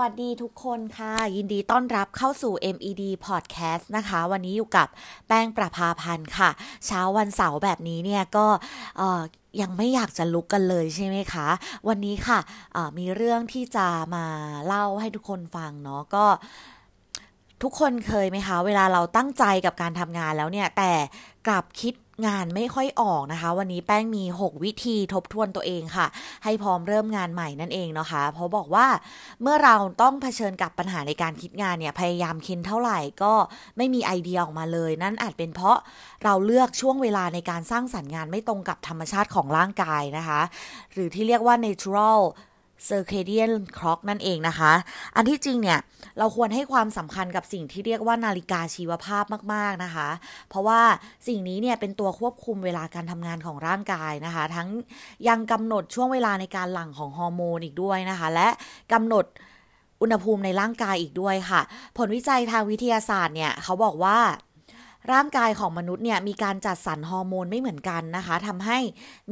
วัสดีทุกคนค่ะ ยินดีต้อนรับเข้าสู่ MED Podcast นะคะ วันนี้อยู่กับแป้งประภาพันธ์ค่ะ เช้าวันเสาร์แบบนี้เนี่ยก็ยังไม่อยากจะลุกกันเลยใช่ไหมคะ วันนี้ค่ะมีเรื่องที่จะมาเล่าให้ทุกคนฟังเนาะก็ทุกคนเคยไหมคะ เวลาเราตั้งใจกับการทำงานแล้วเนี่ย แต่กลับคิด งานไม่ค่อยออกนะคะ วันนี้แป้งมี 6 วิธีทบทวนตัวเองค่ะ ให้พร้อมเริ่มงานใหม่นั่นเองนะคะ เพราะบอกว่าเมื่อเราต้องเผชิญกับปัญหาในการคิดงานเนี่ยพยายามคิดเท่าไหร่ก็ไม่มีไอเดียออกมาเลย นั่นอาจเป็นเพราะเราเลือกช่วงเวลาในการสร้างสรรค์งานไม่ตรงกับธรรมชาติของร่างกายนะคะ หรือที่เรียกว่า natural circadian clock นั่นเองนะคะ อันที่จริงเนี่ย เราควรให้ความสำคัญกับสิ่งที่เรียกว่านาฬิกาชีวภาพมาก ๆ นะคะ เพราะว่าสิ่งนี้เนี่ยเป็นตัวควบคุมเวลาการทำงานของร่างกายนะคะ ทั้งยังกำหนดช่วงเวลาในการหลั่งของฮอร์โมนอีกด้วยนะคะ และกำหนดอุณหภูมิในร่างกายอีกด้วยค่ะ ผลวิจัยทางวิทยาศาสตร์เนี่ยเขาบอกว่า ร่างกายของมนุษย์เนี่ยมีการจัดสรรฮอร์โมนไม่เหมือนกันนะคะทำให้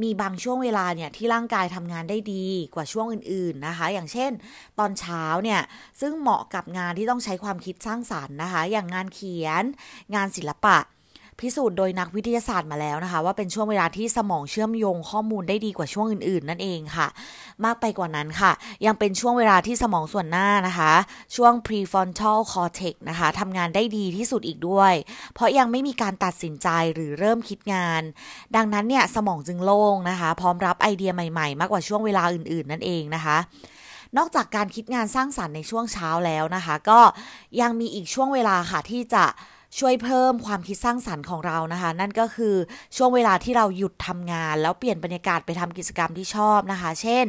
มีบางช่วงเวลาเนี่ยที่ร่างกายทำงานได้ดีกว่าช่วงอื่นๆนะคะ อย่างเช่น ตอนเช้าเนี่ยซึ่งเหมาะกับงานที่ต้องใช้ความคิดสร้างสารรค์นะคะ อย่างงานเขียน งานศิลปะ พิสูจน์โดยนักวิทยาศาสตร์มาแล้วนะคะ ว่าเป็นช่วงเวลาที่สมองเชื่อมโยงข้อมูลได้ดีกว่าช่วงอื่นๆ นั่นเองค่ะ มากไปกว่านั้นค่ะ ยังเป็นช่วงเวลาที่สมองส่วนหน้านะคะ ช่วง prefrontal cortex นะคะทำงานได้ดีที่สุดอีกด้วย เพราะยังไม่มีการตัดสินใจหรือเริ่มคิดงาน ดังนั้นเนี่ยสมองจึงโล่งนะคะ พร้อมรับไอเดียใหม่ๆ มากกว่าช่วงเวลาอื่นๆ นั่นเองนะคะนอกจากการคิดงานสร้างสรรค์ในช่วงเช้าแล้วนะคะ ก็ยังมีอีกช่วงเวลาค่ะที่จะ ช่วยเพิ่มความคิดสร้างสรรค์ของเรานะคะ นั่นก็คือช่วงเวลาที่เราหยุดทำงาน แล้วเปลี่ยนบรรยากาศไปทำกิจกรรมที่ชอบนะคะ เช่น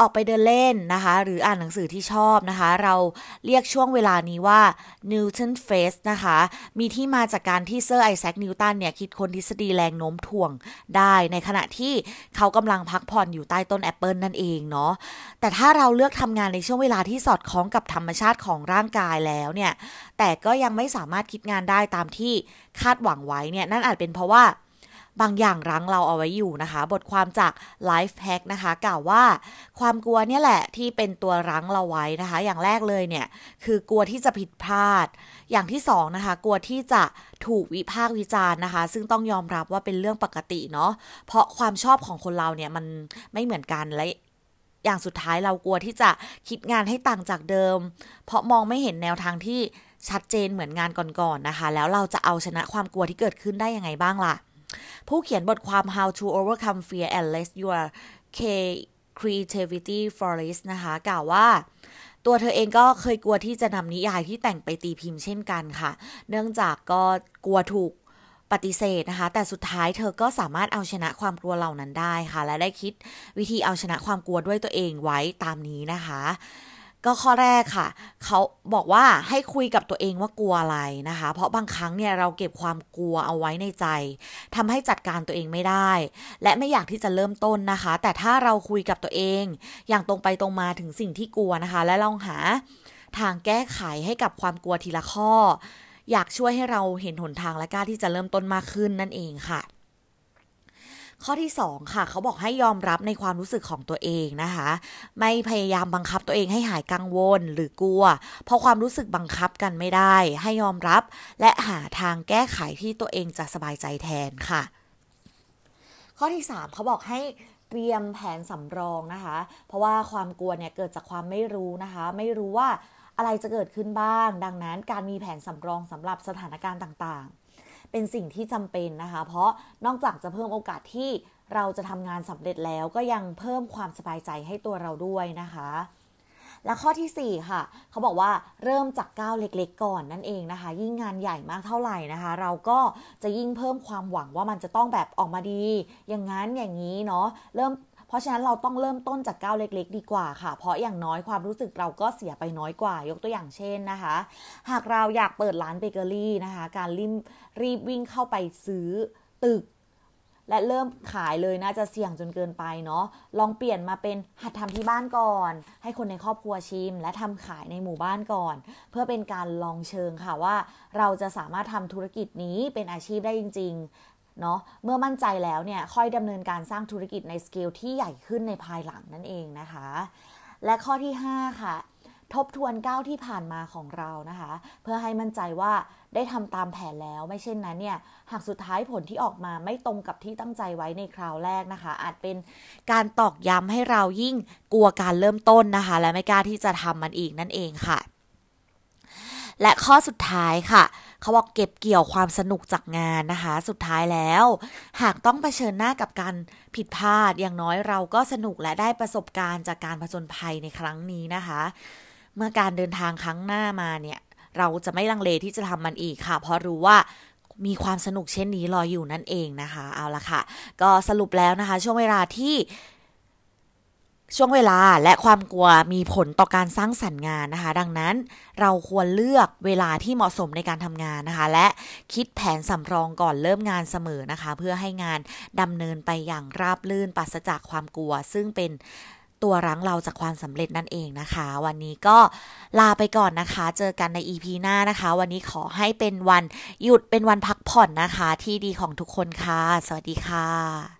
ออกไปเดินเล่นนะคะ หรืออ่านหนังสือที่ชอบนะคะ เราเรียกช่วงเวลานี้ว่า Newton Phase นะคะ มีที่มาจากการที่เซอร์ไอแซคนิวตันเนี่ย คิดค้นทฤษฎีแรงโน้มถ่วงได้ในขณะที่เขากำลังพักผ่อนอยู่ใต้ต้นแอปเปิลนั่นเองเนาะแต่ถ้าเราเลือกทำงานในช่วงเวลาที่สอดคล้องกับธรรมชาติของร่างกายแล้วเนี่ย แต่ก็ยังไม่สามารถคิดงานได้ตามที่คาดหวังไว้เนี่ยนั่นอาจเป็นเพราะว่าบางอย่างรั้งเราเอาไว้อยู่นะคะ บทความจาก Life Hack นะคะ กล่าวว่าความกลัวเนี่ยแหละที่เป็นตัวรั้งเราไว้นะคะ อย่างแรกเลยเนี่ย คือกลัวที่จะผิดพลาด อย่างที่สองนะคะ กลัวที่จะถูกวิพากษ์วิจารณ์นะคะ ซึ่งต้องยอมรับว่าเป็นเรื่องปกติเนาะเพราะความชอบของคนเราเนี่ยมันไม่เหมือนกันและอย่างสุดท้ายเรากลัวที่จะคิดงานให้ต่างจากเดิม เพราะมองไม่เห็นแนวทางที่ ชัดเจนเหมือนงานก่อนๆนนะคะ แล้วเราจะเอาชนะความกลัวที่เกิดขึ้นได้ยังไงบ้างล่ะ ผู้เขียนบทความ How to Overcome Fear and Let Your Creativity Flourish นะคะ กล่าวว่าตัวเธอเองก็เคยกลัวที่จะนำนิยายที่แต่งไปตีพิมพ์เช่นกันค่ะ เนื่องจากก็กลัวถูกปฏิเสธนะคะ แต่สุดท้ายเธอก็สามารถเอาชนะความกลัวเหล่านั้นได้ค่ะ และได้คิดวิธีเอาชนะความกลัวด้วยตัวเองไว้ตามนี้นะคะ ก็ข้อแรกค่ะ เขาบอกว่าให้คุยกับตัวเองว่ากลัวอะไรนะคะ เพราะบางครั้งเนี่ยเราเก็บความกลัวเอาไว้ในใจทำให้จัดการตัวเองไม่ได้ และไม่อยากที่จะเริ่มต้นนะคะ แต่ถ้าเราคุยกับตัวเอง อย่างตรงไปตรงมาถึงสิ่งที่กลัวนะคะ และลองหาทางแก้ไขให้กับความกลัวทีละข้อ อยากช่วยให้เราเห็นหนทางและกล้าที่จะเริ่มต้นมากขึ้นนั่นเองค่ะ ข้อที่ 2 ค่ะ เขาบอกให้ยอมรับในความรู้สึกของตัวเองนะคะ ไม่พยายามบังคับตัวเองให้หายกังวลหรือกลัว เพราะความรู้สึกบังคับกันไม่ได้ ให้ยอมรับและหาทางแก้ไขที่ตัวเองจะสบายใจแทนค่ะ ข้อที่ 3 เขาบอกให้เตรียมแผนสำรองนะคะ เพราะว่าความกลัวเนี่ยเกิดจากความไม่รู้นะคะ ไม่รู้ว่าอะไรจะเกิดขึ้นบ้าง ดังนั้นการมีแผนสำรองสำหรับสถานการณ์ต่างๆ เป็นสิ่งที่จำเป็นนะคะ เพราะนอกจากจะเพิ่มโอกาสที่เราจะทำงานสำเร็จแล้วก็ยังเพิ่มความสบายใจให้ตัวเราด้วยนะคะ และข้อที่ 4 ค่ะ เขาบอกว่าเริ่มจากก้าวเล็กๆ ก่อนนั่นเองนะคะ ยิ่งงานใหญ่มากเท่าไหร่นะคะ เราก็จะยิ่งเพิ่มความหวังว่ามันจะต้องแบบออกมาดี อย่างนั้นอย่างนี้เนาะเริ่ม เพราะฉะนั้นเราต้องเริ่มต้นจากก้าวเล็กๆ ดีกว่าค่ะ เพราะอย่างน้อยความรู้สึกเราก็เสียไปน้อยกว่า ยกตัวอย่างเช่นนะคะ หากเราอยากเปิดร้านเบเกอรี่นะคะ การรีบรีบวิ่งเข้าไปซื้อตึกและเริ่มขายเลยน่าจะเสี่ยงจนเกินไปเนาะ ลองเปลี่ยนมาเป็นหัดทำที่บ้านก่อน ให้คนในครอบครัวชิม และทำขายในหมู่บ้านก่อน เพื่อเป็นการลองเชิงค่ะว่า เราจะสามารถทำธุรกิจนี้เป็นอาชีพได้จริง เนาะเมื่อมั่นใจแล้วเนี่ยค่อยดำเนินการสร้างธุรกิจในสเกลที่ใหญ่ขึ้นในภายหลังนั่นเองนะคะ และข้อที่ 5 ค่ะ ทบทวนก้าวที่ผ่านมาของเรานะคะ เพื่อให้มั่นใจว่าได้ทำตามแผนแล้วไม่เช่นนั้นเนี่ยหากสุดท้ายผลที่ออกมาไม่ตรงกับที่ตั้งใจไว้ในคราวแรกนะคะ อาจเป็นการตอกย้ำให้เรายิ่งกลัวการเริ่มต้นนะคะ และไม่กล้าที่จะทำมันอีกนั่นเองค่ะ และข้อสุดท้ายค่ะ เขาบอกเก็บเกี่ยวความสนุกจากงานนะคะ สุดท้ายแล้ว หากต้องเผชิญหน้ากับการผิดพลาดอย่างน้อยเราก็สนุกและได้ประสบการณ์จากการผจญภัยในครั้งนี้นะคะ เมื่อการเดินทางครั้งหน้ามาเนี่ย เราจะไม่ลังเลที่จะทำมันอีกค่ะ เพราะรู้ว่ามีความสนุกเช่นนี้รออยู่นั่นเองนะคะ เอาละค่ะ ก็สรุปแล้วนะคะ ช่วงเวลาที่ ช่วงเวลาและความกลัวมีผลต่อการสร้างสรรค์งานนะคะ ดังนั้นเราควรเลือกเวลาที่เหมาะสมในการทำงานนะคะ และคิดแผนสำรองก่อนเริ่มงานเสมอนะคะ เพื่อให้งานดำเนินไปอย่างราบรื่นปราศจากความกลัว ซึ่งเป็นตัวรั้งเราจากความสำเร็จนั่นเองนะคะ วันนี้ก็ลาไปก่อนนะคะ เจอกันใน EP หน้านะคะ วันนี้ขอให้เป็นวันหยุดเป็นวันพักผ่อนนะคะ ที่ดีของทุกคนค่ะ สวัสดีค่ะ